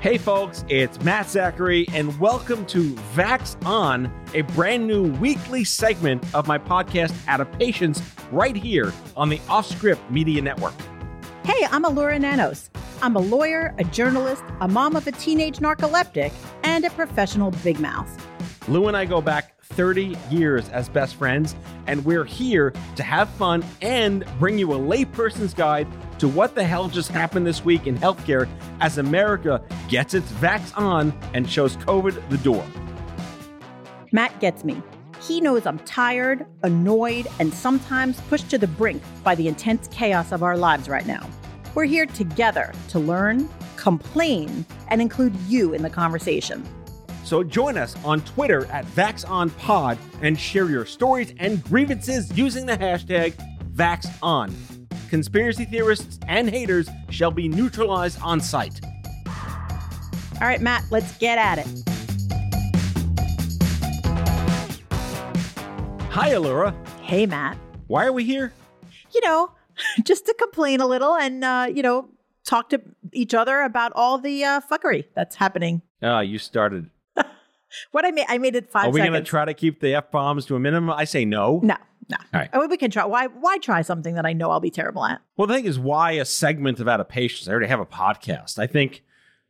Hey folks, it's Matt Zachary, and welcome to Vax On, a brand new weekly segment of my podcast Adaptations right here on the Offscript Media Network. Hey, I'm Elura Nanos. I'm a lawyer, a journalist, a mom of a teenage narcoleptic, and a professional big mouth. Lou and I go back 30 years as best friends, and we're here to have fun and bring you a layperson's guide to what the hell just happened this week in healthcare as America gets its vax on and shows COVID the door. Matt gets me. He knows I'm tired, annoyed, and sometimes pushed to the brink by the intense chaos of our lives right now. We're here together to learn, complain, and include you in the conversation. So join us on Twitter at VaxOnPod and share your stories and grievances using the hashtag VaxOn. Conspiracy theorists and haters shall be neutralized on site. All right, Matt, let's get at it. Hi, Elura. Hey, Matt. Why are we here? You know, just to complain a little and, uh, you know, talk to each other about all the uh, fuckery that's happening. Ah, you started. What I made, I made it five Are we going to try to keep the f bombs to a minimum? I say no. No, no. All right. I mean, we can try. Why? Why try something that I know I'll be terrible at? Well, the thing is, why a segment about a Adaptations? I already have a podcast. I think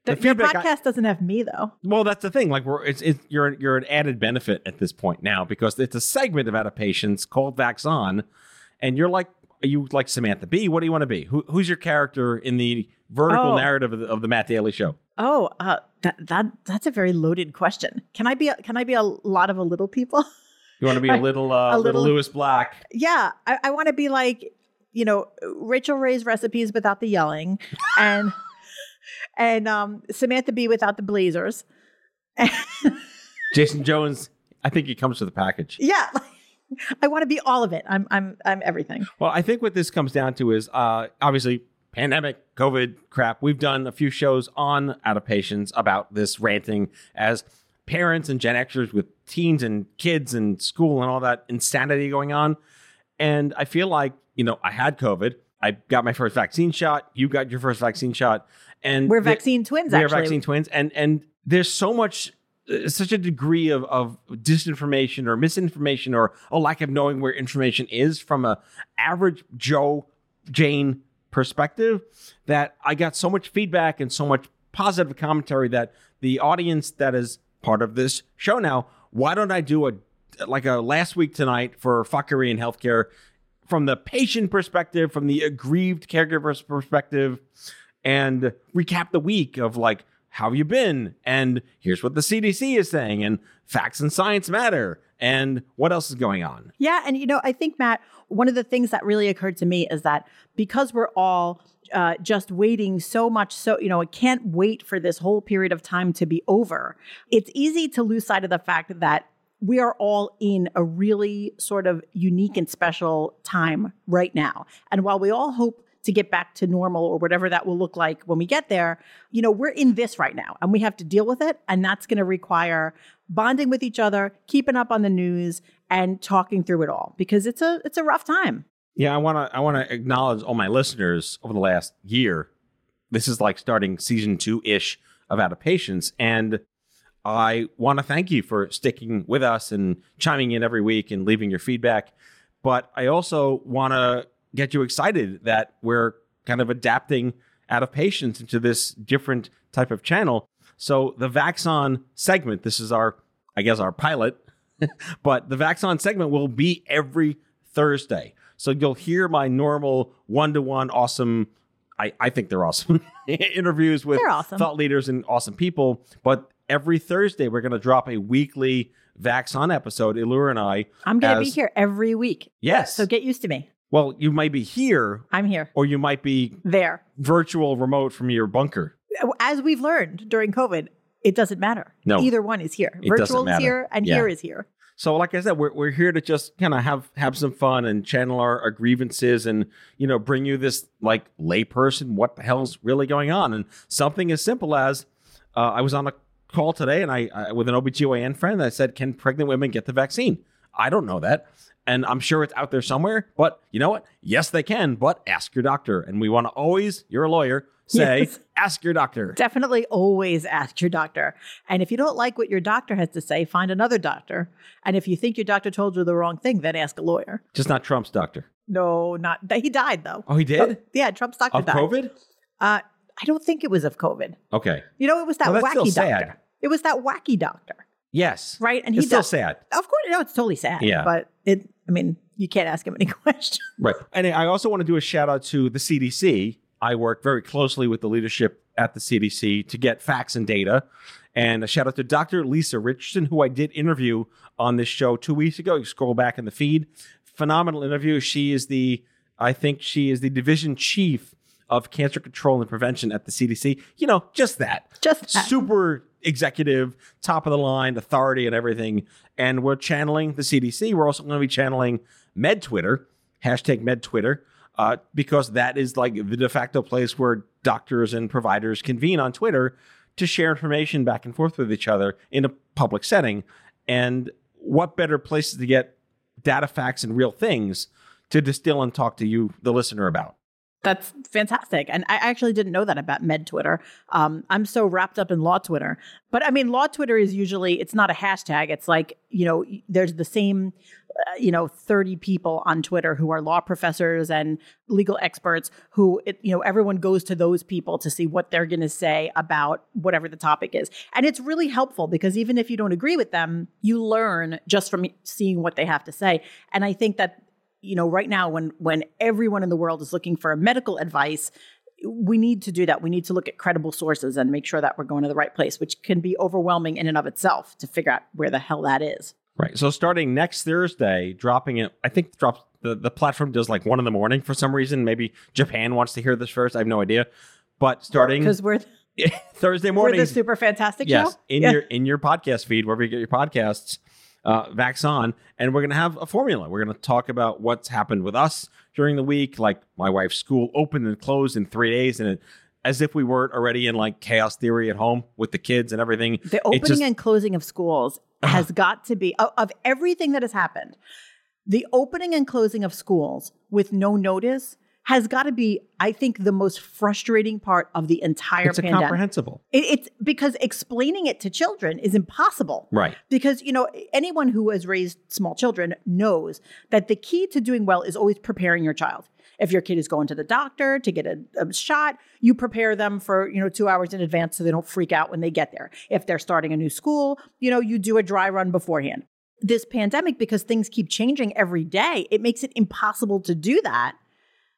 The, the your feedback. I- podcast doesn't have me though. well, that's the thing. Like, we're it's, it's you're you're an added benefit at this point now because it's a segment about a Adaptations called Vax On, and you're like you like Samantha Bee. What do you want to be? Who, who's your character in the vertical Oh. narrative of the, of the Matt Daly Show? Oh, uh, that that that's a very loaded question. Can I be? A, can I be a lot of a little people? You want to be a little uh, A little, little- Lewis Black? yeah, I, I want to be like you know Rachael Ray's recipes without the yelling, and and um, Samantha Bee without the blazers. Jason Jones. I think he comes with a package. yeah, I want to be all of it. I'm I'm I'm everything. Well, I think what this comes down to is uh, obviously pandemic, COVID crap. We've done a few shows on adaptations about this ranting as parents and Gen Xers with teens and kids and school and all that insanity going on. And I feel like, you know, I had COVID. I got my first vaccine shot. You got your first vaccine shot. And We're the- vaccine twins. Actually. we are Actually, vaccine twins, and and there's so much, uh, such a degree of of disinformation or misinformation or a lack of knowing where information is from a average Joe Jane perspective that I got so much feedback and so much positive commentary that the audience that is part of this show now, why don't I do a like a last week tonight for fuckery in healthcare from the patient perspective, from the aggrieved caregiver's perspective, and recap the week of like how have you been? And here's what the CDC is saying and facts and science matter and what else is going on. Yeah, and you know, I think Matt, one of the things that really occurred to me is that because we're all uh, just waiting so much, so you know, I can't wait for this whole period of time to be over. It's easy to lose sight of the fact that we are all in a really sort of unique and special time right now. And while we all hope to get back to normal or whatever that will look like when we get there, you know, we're in this right now and we have to deal with it. And that's going to require bonding with each other, keeping up on the news and talking through it all because it's a it's a rough time. Yeah, I want to I want to acknowledge all my listeners over the last year. This is like starting season 2-ish of Out of Patients and I want to thank you for sticking with us and chiming in every week and leaving your feedback. But I also want to get you excited that we're kind of adapting out of patients into this different type of channel. So the Vaxon segment, this is our, I guess, our pilot, but the Vaxon segment will be every Thursday. So you'll hear my normal one to one awesome, I, I think they're awesome interviews with awesome. thought leaders and awesome people. But every Thursday, we're going to drop a weekly Vaxon episode, Elura and I. I'm going to be here every week. Yes. So get used to me. Well, you might be here I'm here. or you might be There. virtual remote from your bunker. As we've learned during COVID, it doesn't matter. No. Either one is here. It Virtual is here and Yeah. here is here. So, like I said, we're, we're here to just kind of have have some fun and channel our, our grievances and you know bring you this like layperson what the hell's really going on and something as simple as uh, I was on a call today and I, I with an OBGYN friend I said can pregnant women get the vaccine? I don't know that. And I'm sure it's out there somewhere, but you know what? Yes, they can, but ask your doctor. And we want to always, you're a lawyer, say, Yes. ask your doctor. Definitely always ask your doctor. And if you don't like what your doctor has to say, find another doctor. And if you think your doctor told you the wrong thing, then ask a lawyer. Just not Trump's doctor. No, not that he died though. Oh, he did? Yeah, Trump's doctor died. Of died. COVID? Uh, I don't think it was of COVID. Okay. You know, it was that Well, wacky doctor. It was that wacky doctor, Yes. right? And he It's still sad. Of course, no, it's totally sad. Yeah. but it. I mean, you can't ask him any questions. Right. And I also want to do a shout out to the CDC. I work very closely with the leadership at the CDC to get facts and data. And a shout out to Dr. Lisa Richardson, who I did interview on this show two weeks ago. You scroll back in the feed. Phenomenal interview. She is the, I think she is the division chief of cancer control and prevention at the CDC. You know, just that. Just that. super executive, top of the line authority and everything. And we're channeling the CDC. We're also going to be channeling Med Twitter, hashtag Med Twitter, uh, because that is like the de facto place where doctors and providers convene on Twitter to share information back and forth with each other in a public setting. And what better places to get data facts and real things to distill and talk to you, the listener, about? That's fantastic. And I actually didn't know that about med Twitter. Um, I'm so wrapped up in law Twitter. But I mean, law Twitter is usually, it's not a hashtag. It's like, you know, there's the same, uh, you know, 30 people on Twitter who are law professors and legal experts who, it, you know, everyone goes to those people to see what they're going to say about whatever the topic is. And it's really helpful because even if you don't agree with them, you learn just from seeing what they have to say. And I think that you know right now when when everyone in the world is looking for a medical advice we need to do that we need to look at credible sources and make sure that we're going to the right place which can be overwhelming in and of itself to figure out where the hell that is Right. So starting next Thursday, dropping it, I think drops the, the platform does like one in the morning for some reason. Maybe Japan wants to hear this first. I have no idea. But starting because we're Thursday morning, we're the super fantastic yes, show in Yeah. your in your podcast feed, wherever you get your podcasts, uh, Vax on, and we're gonna have a formula. We're gonna talk about what's happened with us during the week. Like my wife's school opened and closed in three days, and it, as if we weren't already in like chaos theory at home with the kids and everything. the opening just- and closing of schools has got to be of, of everything that has happened the opening and closing of schools with no notice has got to be i think the most frustrating part of the entire it's pandemic comprehensible. It, it's because explaining it to children is impossible. Right. Because, you know, anyone who has raised small children knows that the key to doing well is always preparing your child. If your kid is going to the doctor to get a, a shot, you prepare them for, you know, two hours in advance so they don't freak out when they get there. If they're starting a new school, you know, you do a dry run beforehand. This pandemic, because things keep changing every day, it makes it impossible to do that.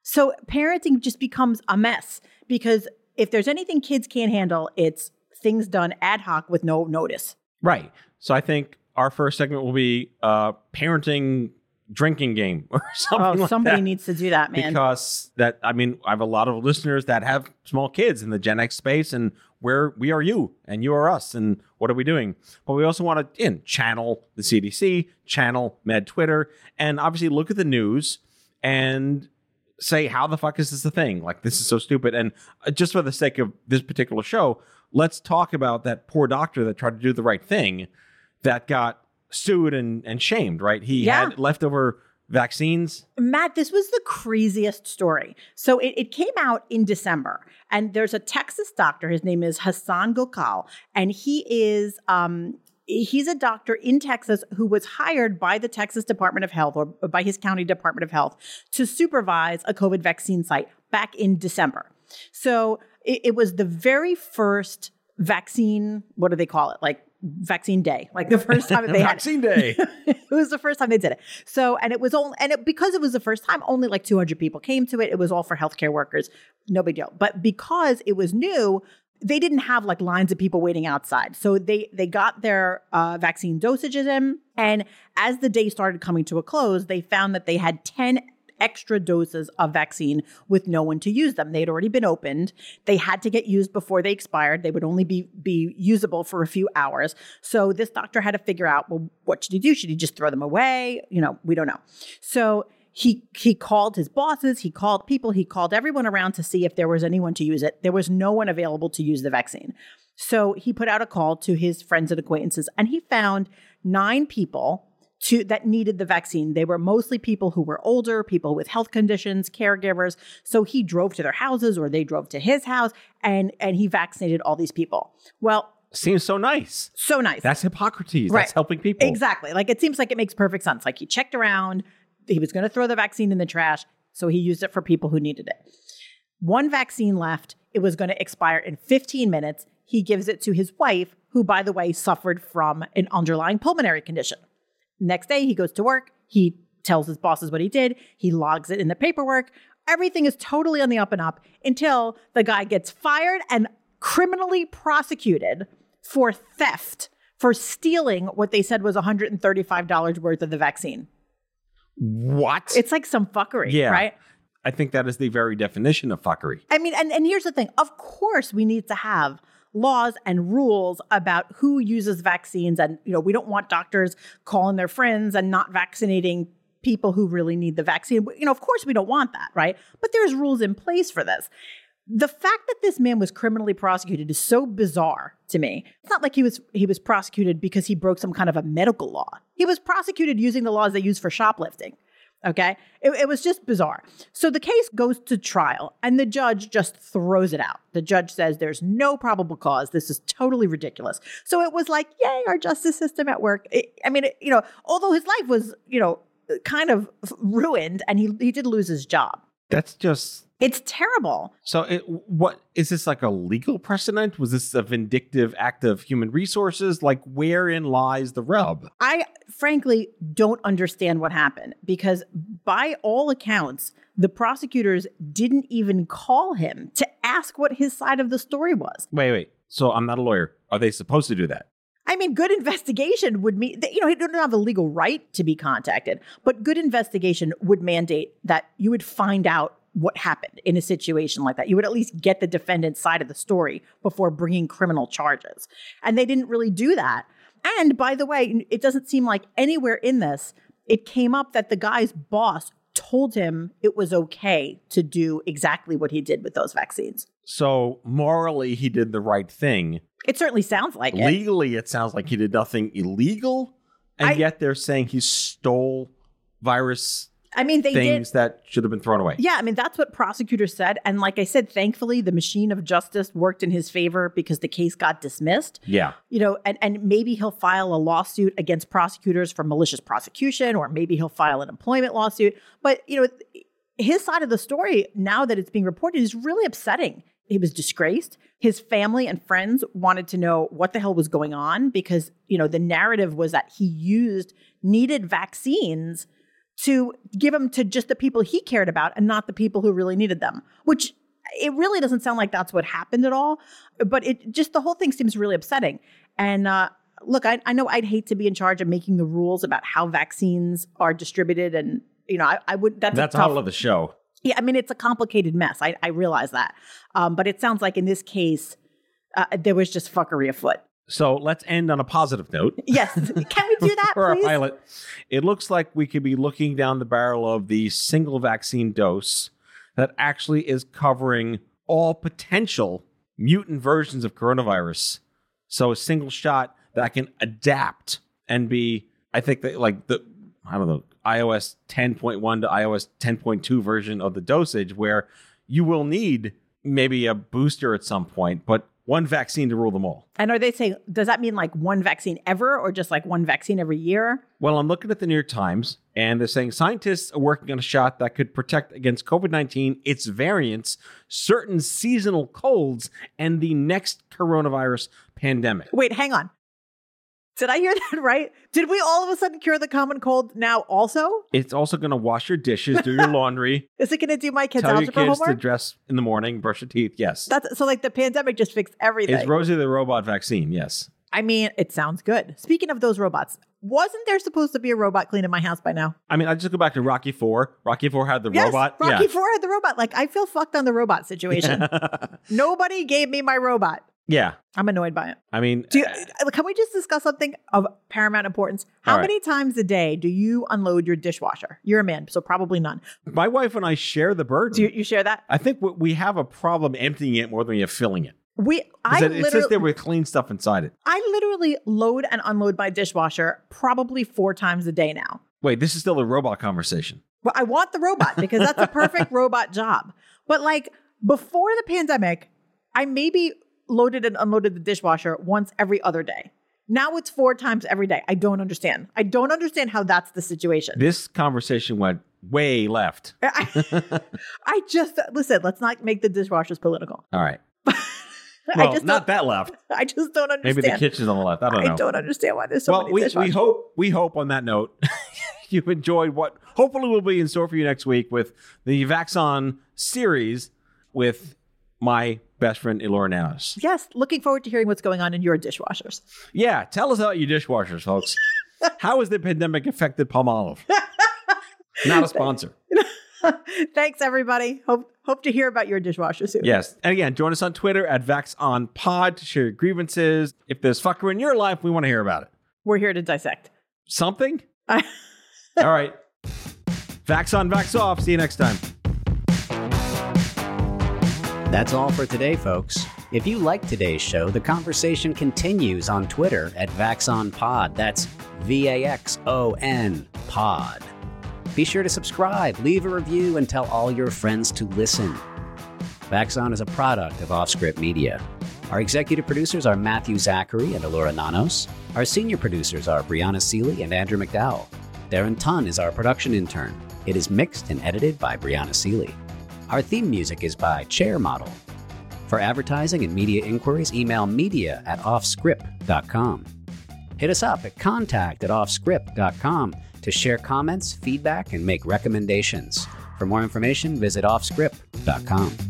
So parenting just becomes a mess because if there's anything kids can't handle, it's things done ad hoc with no notice. Right. So I think our first segment will be uh, parenting drinking game or something Oh, like somebody that. needs to do that, man. because that I mean I have a lot of listeners that have small kids in the Gen X space and where we are you and you are us and what are we doing? But we also want to in channel the CDC, channel Med Twitter, and obviously look at the news and say how the fuck is this a thing? Like this is so stupid. And uh, just for the sake of this particular show, let's talk about that poor doctor that tried to do the right thing that got sued and, and shamed. Right? He Yeah. had leftover vaccines. Matt, this was the craziest story. So it, it came out in December, and there's a Texas doctor. His name is Hassan Gokal, and he is um, he's a doctor in Texas who was hired by the Texas Department of Health or by his county Department of Health to supervise a COVID vaccine site back in December. So it, it was the very first vaccine. What do they call it? Like vaccine day, like the first time that they had vaccine day. it was the first time they did it. So, and it was only, and it, because it was the first time, only like 200 people came to it. It was all for healthcare workers. No big deal. But because it was new, they didn't have like lines of people waiting outside. So they they got their uh, vaccine dosages in, and as the day started coming to a close, they found that they had 10 extra doses of vaccine with no one to use them. They had already been opened. They had to get used before they expired. They would only be, be usable for a few hours. So this doctor had to figure out, well, what should he do? Should he just throw them away? You know, we don't know. So he he called his bosses, he called people, he called everyone around to see if there was anyone to use it. There was no one available to use the vaccine. So he put out a call to his friends and acquaintances and he found nine people to that needed the vaccine. They were mostly people who were older, people with health conditions, caregivers. So he drove to their houses or they drove to his house and and he vaccinated all these people. Well, Seems so nice. so nice. That's Hippocrates. Right. That's helping people. Exactly. Like it seems like it makes perfect sense. Like he checked around, he was going to throw the vaccine in the trash, so he used it for people who needed it. One vaccine left. It was going to expire in 15 minutes. He gives it to his wife, who, by the way, suffered from an underlying pulmonary condition. Next day, he goes to work. He tells his bosses what he did. He logs it in the paperwork. Everything is totally on the up and up until the guy gets fired and criminally prosecuted for theft for stealing what they said was $135 worth of the vaccine. What? It's like some fuckery, Yeah. right? I think that is the very definition of fuckery. I mean, and, and here's the thing of course, we need to have laws and rules about who uses vaccines. And, you know, we don't want doctors calling their friends and not vaccinating people who really need the vaccine. You know, of course, we don't want that, right? But there's rules in place for this. The fact that this man was criminally prosecuted is so bizarre to me. It's not like he was he was prosecuted because he broke some kind of a medical law. He was prosecuted using the laws they use for shoplifting. Okay. It, it was just bizarre. So the case goes to trial and the judge just throws it out. The judge says there's no probable cause. This is totally ridiculous. So it was like, yay, our justice system at work. It- I mean, it, you know, although his life was, you know, kind of ruined and he, he did lose his job. That's just It's terrible. so. It, what is this like a legal precedent? Was this a vindictive act of human resources? Like, wherein lies the rub? I frankly don't understand what happened because, by all accounts, the prosecutors didn't even call him to ask what his side of the story was. Wait, wait. So I'm not a lawyer. Are they supposed to do that? I mean, good investigation would mean you know, he didn't have a legal right to be contacted, but good investigation would mandate that you would find out what happened in a situation like that. You would at least get the defendant's side of the story before bringing criminal charges. And they didn't really do that. And by the way, it doesn't seem like anywhere in this it came up that the guy's boss told him it was okay to do exactly what he did with those vaccines. So morally, he did the right thing. It certainly sounds like it. Legally, it sounds like he did nothing illegal, and I- yet they're saying he stole virus I mean, they did things that should have been thrown away. Yeah, I mean, that's what prosecutors said. And like I said, thankfully, the machine of justice worked in his favor because the case got dismissed. Yeah. You know, and, and maybe he'll file a lawsuit against prosecutors for malicious prosecution, or maybe he'll file an employment lawsuit. But, you know, his side of the story, now that it's being reported, is really upsetting. He was disgraced. His family and friends wanted to know what the hell was going on because, you know, the narrative was that he used needed vaccines to give them to just the people he cared about and not the people who really needed them, which it really doesn't sound like that's what happened at all. But it just the whole thing seems really upsetting. And uh, look, I, I know I'd hate to be in charge of making the rules about how vaccines are distributed, and you know, I, I would. That's That's a tough, all of the show. Yeah, I mean, it's a complicated mess. I, I realize that. Um, but it sounds like in this case, uh, there was just fuckery afoot. So let's end on a positive note. Yes. Can we do that, for our please? pilot. It looks like we could be looking down the barrel of the single vaccine dose that actually is covering all potential mutant versions of coronavirus. So a single shot that can adapt and be, I think that like the, I don't know, iOS 10.1 to iOS 10.2 version of the dosage where you will need maybe a booster at some point, but one vaccine to rule them all. And are they saying, does that mean like one vaccine ever or just like one vaccine every year? Well, I'm looking at the New York Times, and they're saying scientists are working on a shot that could protect against COVID 19, its variants, certain seasonal colds, and the next coronavirus pandemic. Wait, hang on. Did I hear that right? Did we all of a sudden cure the common cold now also? It's also going to wash your dishes, do your laundry, Is it going to do my kids' tell your algebra kids to homework? dress in the morning, brush your teeth. Yes. That's so like the pandemic just fixed everything. It's Rosie the Robot vaccine. Yes. I mean, it sounds good. Speaking of those robots, wasn't there supposed to be a robot cleaning my house by now? I mean, I just go back to Rocky Four. Rocky Four had the Yes, robot. Rocky Four had the robot. Like I feel fucked on the robot situation. Nobody gave me my robot. Yeah. I'm annoyed by it. I mean, Do you, uh, uh, can we just discuss something of paramount importance? How right. many times a day do you unload your dishwasher? You're a man, so probably none. my wife and I share the burden. Do you, you share that? I think we- we have a problem emptying it more than we have filling it. We, I it, it literally, there with clean stuff inside it. I literally load and unload my dishwasher probably four times a day now. Wait, this is still a robot conversation. But I want the robot because that's a perfect robot job. But like before the pandemic, I maybe loaded and unloaded the dishwasher once every other day. Now it's four times every day. I don't understand. I don't understand how that's the situation. This conversation went way left. I, I just listen. Let's not make the dishwashers political. All right. I just not that left. I just don't understand. Maybe the kitchen's on the left. I don't know. I don't understand why there's so well, many we, dishwashers. we hope we hope on that note you've enjoyed what hopefully will be in store for you next week with the Vaxon series with my best friend Elura Nanos. Yes, looking forward to hearing what's going on in your dishwashers. Yeah, tell us about your dishwashers, folks. How has the pandemic affected Palmolive? Not a sponsor. Thanks, everybody. Hope hope to hear about your dishwasher soon. Yes. And again, join us on Twitter at VaxOnPod to share your grievances. If there's fucker in your life, we want to hear about it. We're here to dissect. Something? All right. Vax on, vax off. See you next time. That's all for today, folks. If you like today's show, the conversation continues on Twitter at VaxonPod. That's V A X O N Pod. Be sure to subscribe, leave a review, and tell all your friends to listen. Vaxon is a product of Offscript Media. Our executive producers are Matthew Zachary and Elura Nanos. Our senior producers are Brianna Seely and Andrew McDowell. Darren Tunn is our production intern. It is mixed and edited by Brianna Seeley. Our theme music is by Chair Model. For advertising and media inquiries, email media at offscript.com. Hit us up at contact at offscript.com to share comments, feedback, and make recommendations. For more information, visit offscript.com.